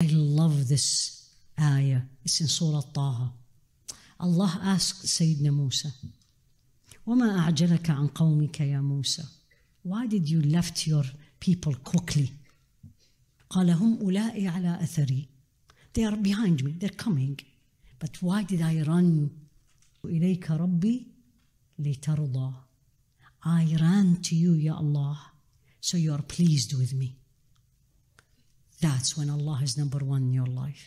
I love this ayah. It's in Surah Taha. Allah asked Sayyidina Musa, وَمَا أَعْجَلَكَ عَنْ قَوْمِكَ يَا Musa? Why did you left your people quickly? قال هم أولئي على أثري. They are behind me, they're coming. But why did I run إليك ربي لترضى? I ran to you, Ya Allah, so you are pleased with me. That's when Allah is number one in your life.